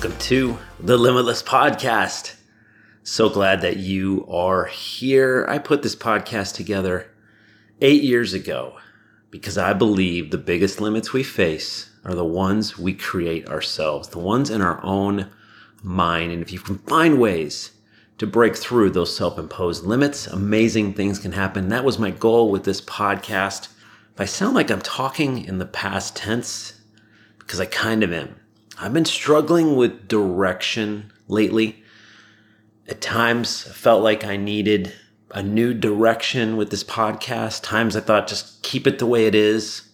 Welcome to the Limitless Podcast. So glad that you are here. I put this podcast together eight years ago because I believe the biggest limits we face are the ones we create ourselves, the ones in our own mind. And if you can find ways to break through those self imposed limits, amazing things can happen. That was my goal with this podcast. If I sound like I'm talking in the past tense, because I kind of am. I've been struggling with direction lately. At times, I felt like I needed a new direction with this podcast. Times I thought just keep it the way it is.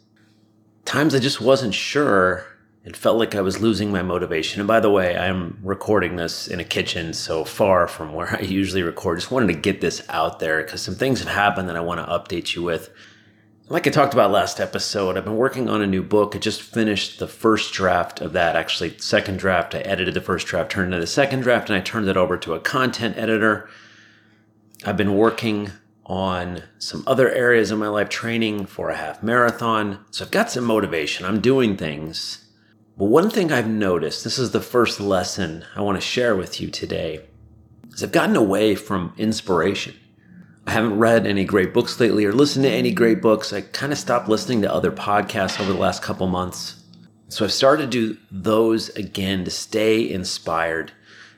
Times I just wasn't sure. It felt like I was losing my motivation. And by the way, I'm recording this in a kitchen so far from where I usually record. Just wanted to get this out there because some things have happened that I want to update you with. Like I talked about last episode, I've been working on a new book. I just finished the first draft of that. Actually, second draft. I edited the first draft, turned it into the second draft, and I turned it over to a content editor. I've been working on some other areas of my life, training for a half marathon. So I've got some motivation. I'm doing things. But one thing I've noticed, this is the first lesson I want to share with you today, is I've gotten away from inspiration. I haven't read any great books lately or listened to any great books. I kind of stopped listening to other podcasts over the last couple months. So I've started to do those again to stay inspired,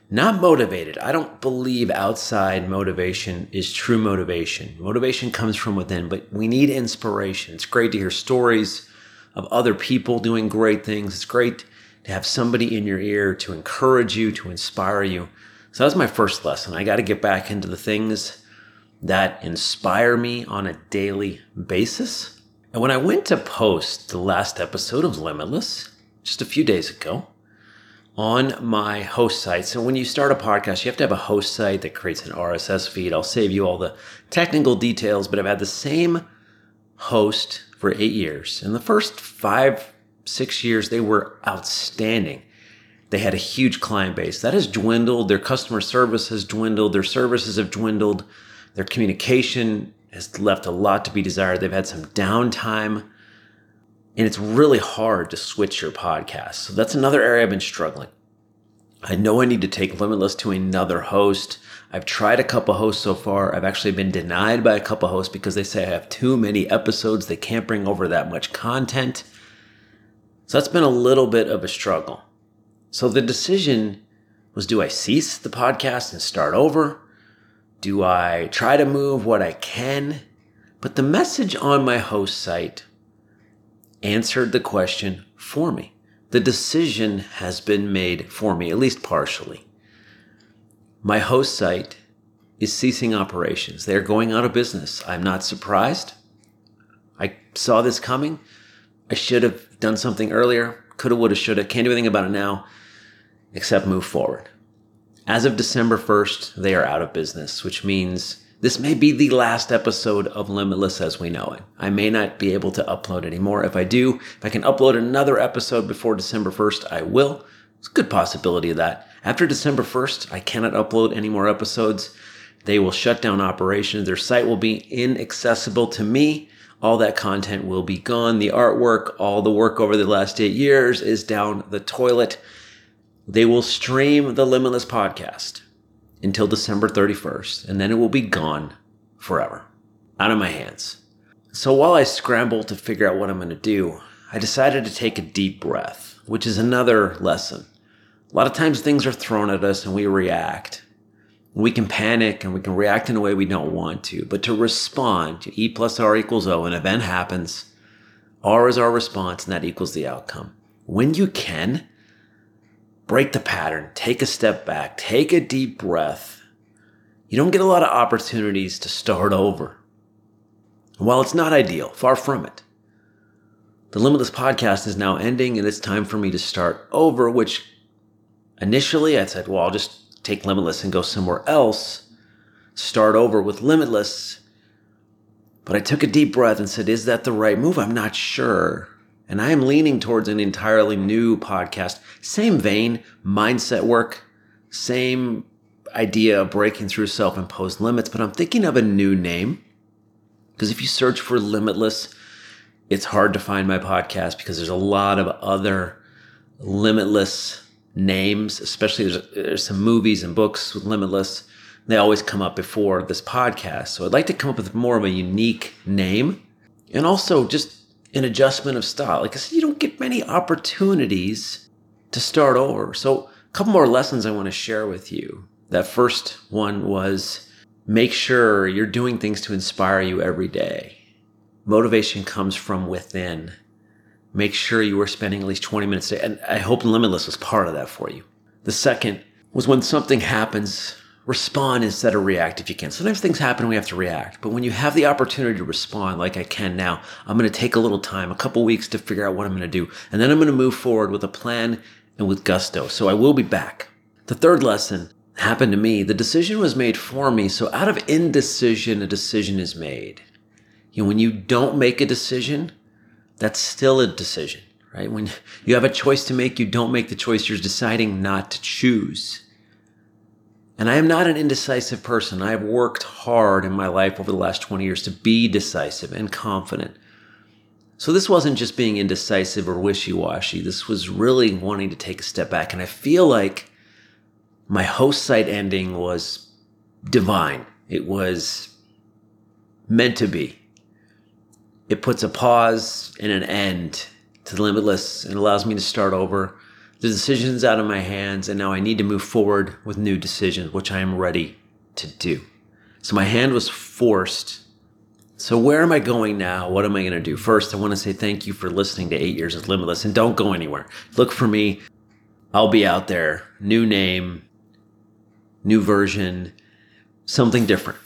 not motivated. I don't believe outside motivation is true motivation. Motivation comes from within, but we need inspiration. It's great to hear stories of other people doing great things. It's great to have somebody in your ear to encourage you, to inspire you. So that's my first lesson. I got to get back into the things that inspire me on a daily basis. And when I went to post the last episode of Limitless just a few days ago on my host site, so when you start a podcast, you have to have a host site that creates an RSS feed. I'll save you all the technical details, but I've had the same host for eight years. In the first five, six years, they were outstanding. They had a huge client base that has dwindled. Their customer service has dwindled. Their services have dwindled their communication has left a lot to be desired. They've had some downtime, and it's really hard to switch your podcast. So that's another area I've been struggling. I know I need to take Limitless to another host. I've tried a couple hosts so far. I've actually been denied by a couple hosts because they say I have too many episodes. They can't bring over that much content. So that's been a little bit of a struggle. So the decision was do I cease the podcast and start over? Do I try to move what I can? But the message on my host site answered the question for me. The decision has been made for me, at least partially. My host site is ceasing operations. They're going out of business. I'm not surprised. I saw this coming. I should have done something earlier. Coulda, woulda, shoulda. Can't do anything about it now except move forward. As of December 1st, they are out of business, which means this may be the last episode of Limitless as we know it. I may not be able to upload anymore. If I do, if I can upload another episode before December 1st, I will. It's a good possibility of that. After December 1st, I cannot upload any more episodes. They will shut down operations. Their site will be inaccessible to me. All that content will be gone. The artwork, all the work over the last eight years is down the toilet. They will stream the Limitless podcast until December 31st, and then it will be gone forever, out of my hands. So while I scramble to figure out what I'm going to do, I decided to take a deep breath, which is another lesson. A lot of times things are thrown at us and we react. We can panic and we can react in a way we don't want to, but to respond to E plus R equals O, an event happens, R is our response, and that equals the outcome. When you can, break the pattern, take a step back, take a deep breath. You don't get a lot of opportunities to start over. while it's not ideal, far from it, the Limitless podcast is now ending and it's time for me to start over, which initially I said, well, I'll just take Limitless and go somewhere else, start over with Limitless. But I took a deep breath and said, is that the right move? I'm not sure. And I am leaning towards an entirely new podcast. Same vein, mindset work, same idea of breaking through self imposed limits, but I'm thinking of a new name. Because if you search for Limitless, it's hard to find my podcast because there's a lot of other limitless names, especially there's, there's some movies and books with Limitless. They always come up before this podcast. So I'd like to come up with more of a unique name and also just an adjustment of style. Like I said, you don't get many opportunities to start over. So a couple more lessons I want to share with you. That first one was make sure you're doing things to inspire you every day. Motivation comes from within. Make sure you are spending at least 20 minutes a day. And I hope Limitless was part of that for you. The second was when something happens, respond instead of react if you can. Sometimes things happen and we have to react. But when you have the opportunity to respond, like I can now, I'm going to take a little time, a couple weeks to figure out what I'm going to do. And then I'm going to move forward with a plan and with gusto. So I will be back. The third lesson happened to me. The decision was made for me. So out of indecision, a decision is made. You know, when you don't make a decision, that's still a decision, right? When you have a choice to make, you don't make the choice. You're deciding not to choose. And I am not an indecisive person. I have worked hard in my life over the last 20 years to be decisive and confident. So this wasn't just being indecisive or wishy washy. This was really wanting to take a step back. And I feel like my host site ending was divine. It was meant to be. It puts a pause and an end to the limitless and allows me to start over. The decision's out of my hands, and now I need to move forward with new decisions, which I am ready to do. So my hand was forced so, where am I going now? What am I going to do? First, I want to say thank you for listening to Eight Years of Limitless and don't go anywhere. Look for me. I'll be out there. New name, new version, something different.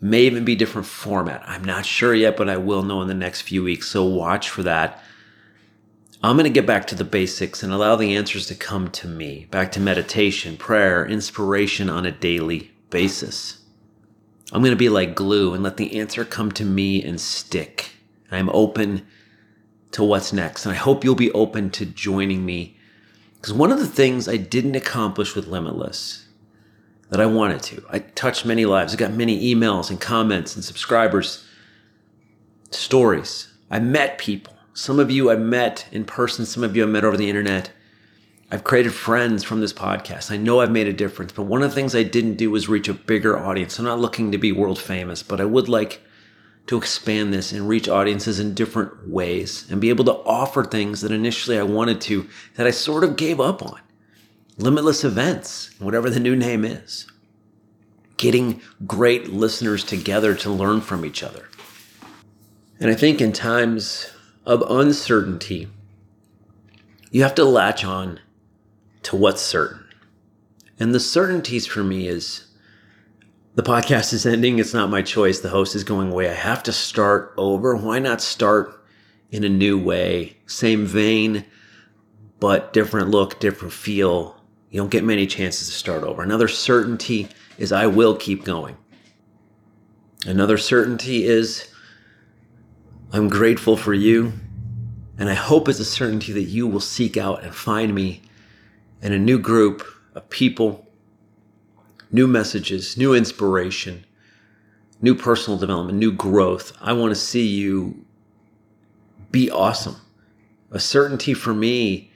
May even be different format. I'm not sure yet, but I will know in the next few weeks. So, watch for that. I'm going to get back to the basics and allow the answers to come to me. Back to meditation, prayer, inspiration on a daily basis. I'm going to be like glue and let the answer come to me and stick. I'm open to what's next. And I hope you'll be open to joining me. Because one of the things I didn't accomplish with Limitless that I wanted to, I touched many lives. I got many emails and comments and subscribers, stories. I met people. Some of you I've met in person, some of you I've met over the internet. I've created friends from this podcast. I know I've made a difference, but one of the things I didn't do was reach a bigger audience. I'm not looking to be world famous, but I would like to expand this and reach audiences in different ways and be able to offer things that initially I wanted to that I sort of gave up on. Limitless events, whatever the new name is. Getting great listeners together to learn from each other. And I think in times of uncertainty, you have to latch on to what's certain. And the certainties for me is the podcast is ending. It's not my choice. The host is going away. I have to start over. Why not start in a new way? Same vein, but different look, different feel. You don't get many chances to start over. Another certainty is I will keep going. Another certainty is I'm grateful for you. And I hope it's a certainty that you will seek out and find me and a new group of people, new messages, new inspiration, new personal development, new growth. I want to see you be awesome. A certainty for me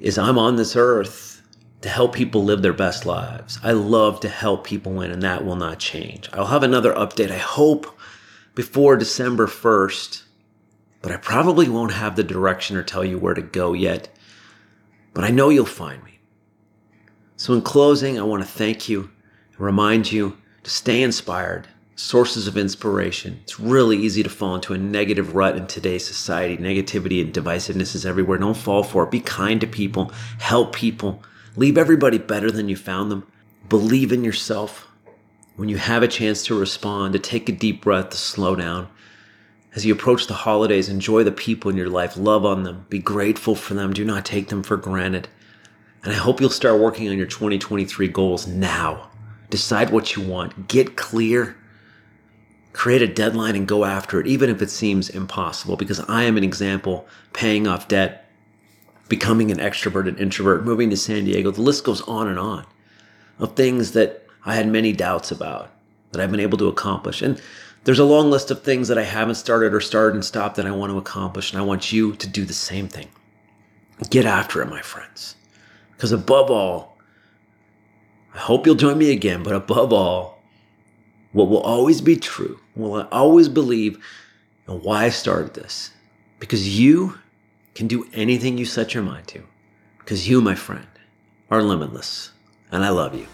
is I'm on this earth to help people live their best lives. I love to help people win, and that will not change. I'll have another update, I hope, before December 1st, but I probably won't have the direction or tell you where to go yet but I know you'll find me. So, in closing, I want to thank you and remind you to stay inspired. Sources of inspiration. It's really easy to fall into a negative rut in today's society. Negativity and divisiveness is everywhere. Don't fall for it. Be kind to people, help people, leave everybody better than you found them. Believe in yourself. When you have a chance to respond, to take a deep breath, to slow down, as you approach the holidays, enjoy the people in your life, love on them, be grateful for them, do not take them for granted. And I hope you'll start working on your 2023 goals now. Decide what you want, get clear, create a deadline, and go after it, even if it seems impossible. Because I am an example paying off debt, becoming an extroverted introvert, moving to San Diego. The list goes on and on of things that I had many doubts about that I've been able to accomplish. And there's a long list of things that I haven't started or started and stopped that I want to accomplish, and I want you to do the same thing. Get after it, my friends. Because above all, I hope you'll join me again, but above all, what will always be true, what I always believe, and why I started this, because you can do anything you set your mind to, because you, my friend, are limitless, and I love you.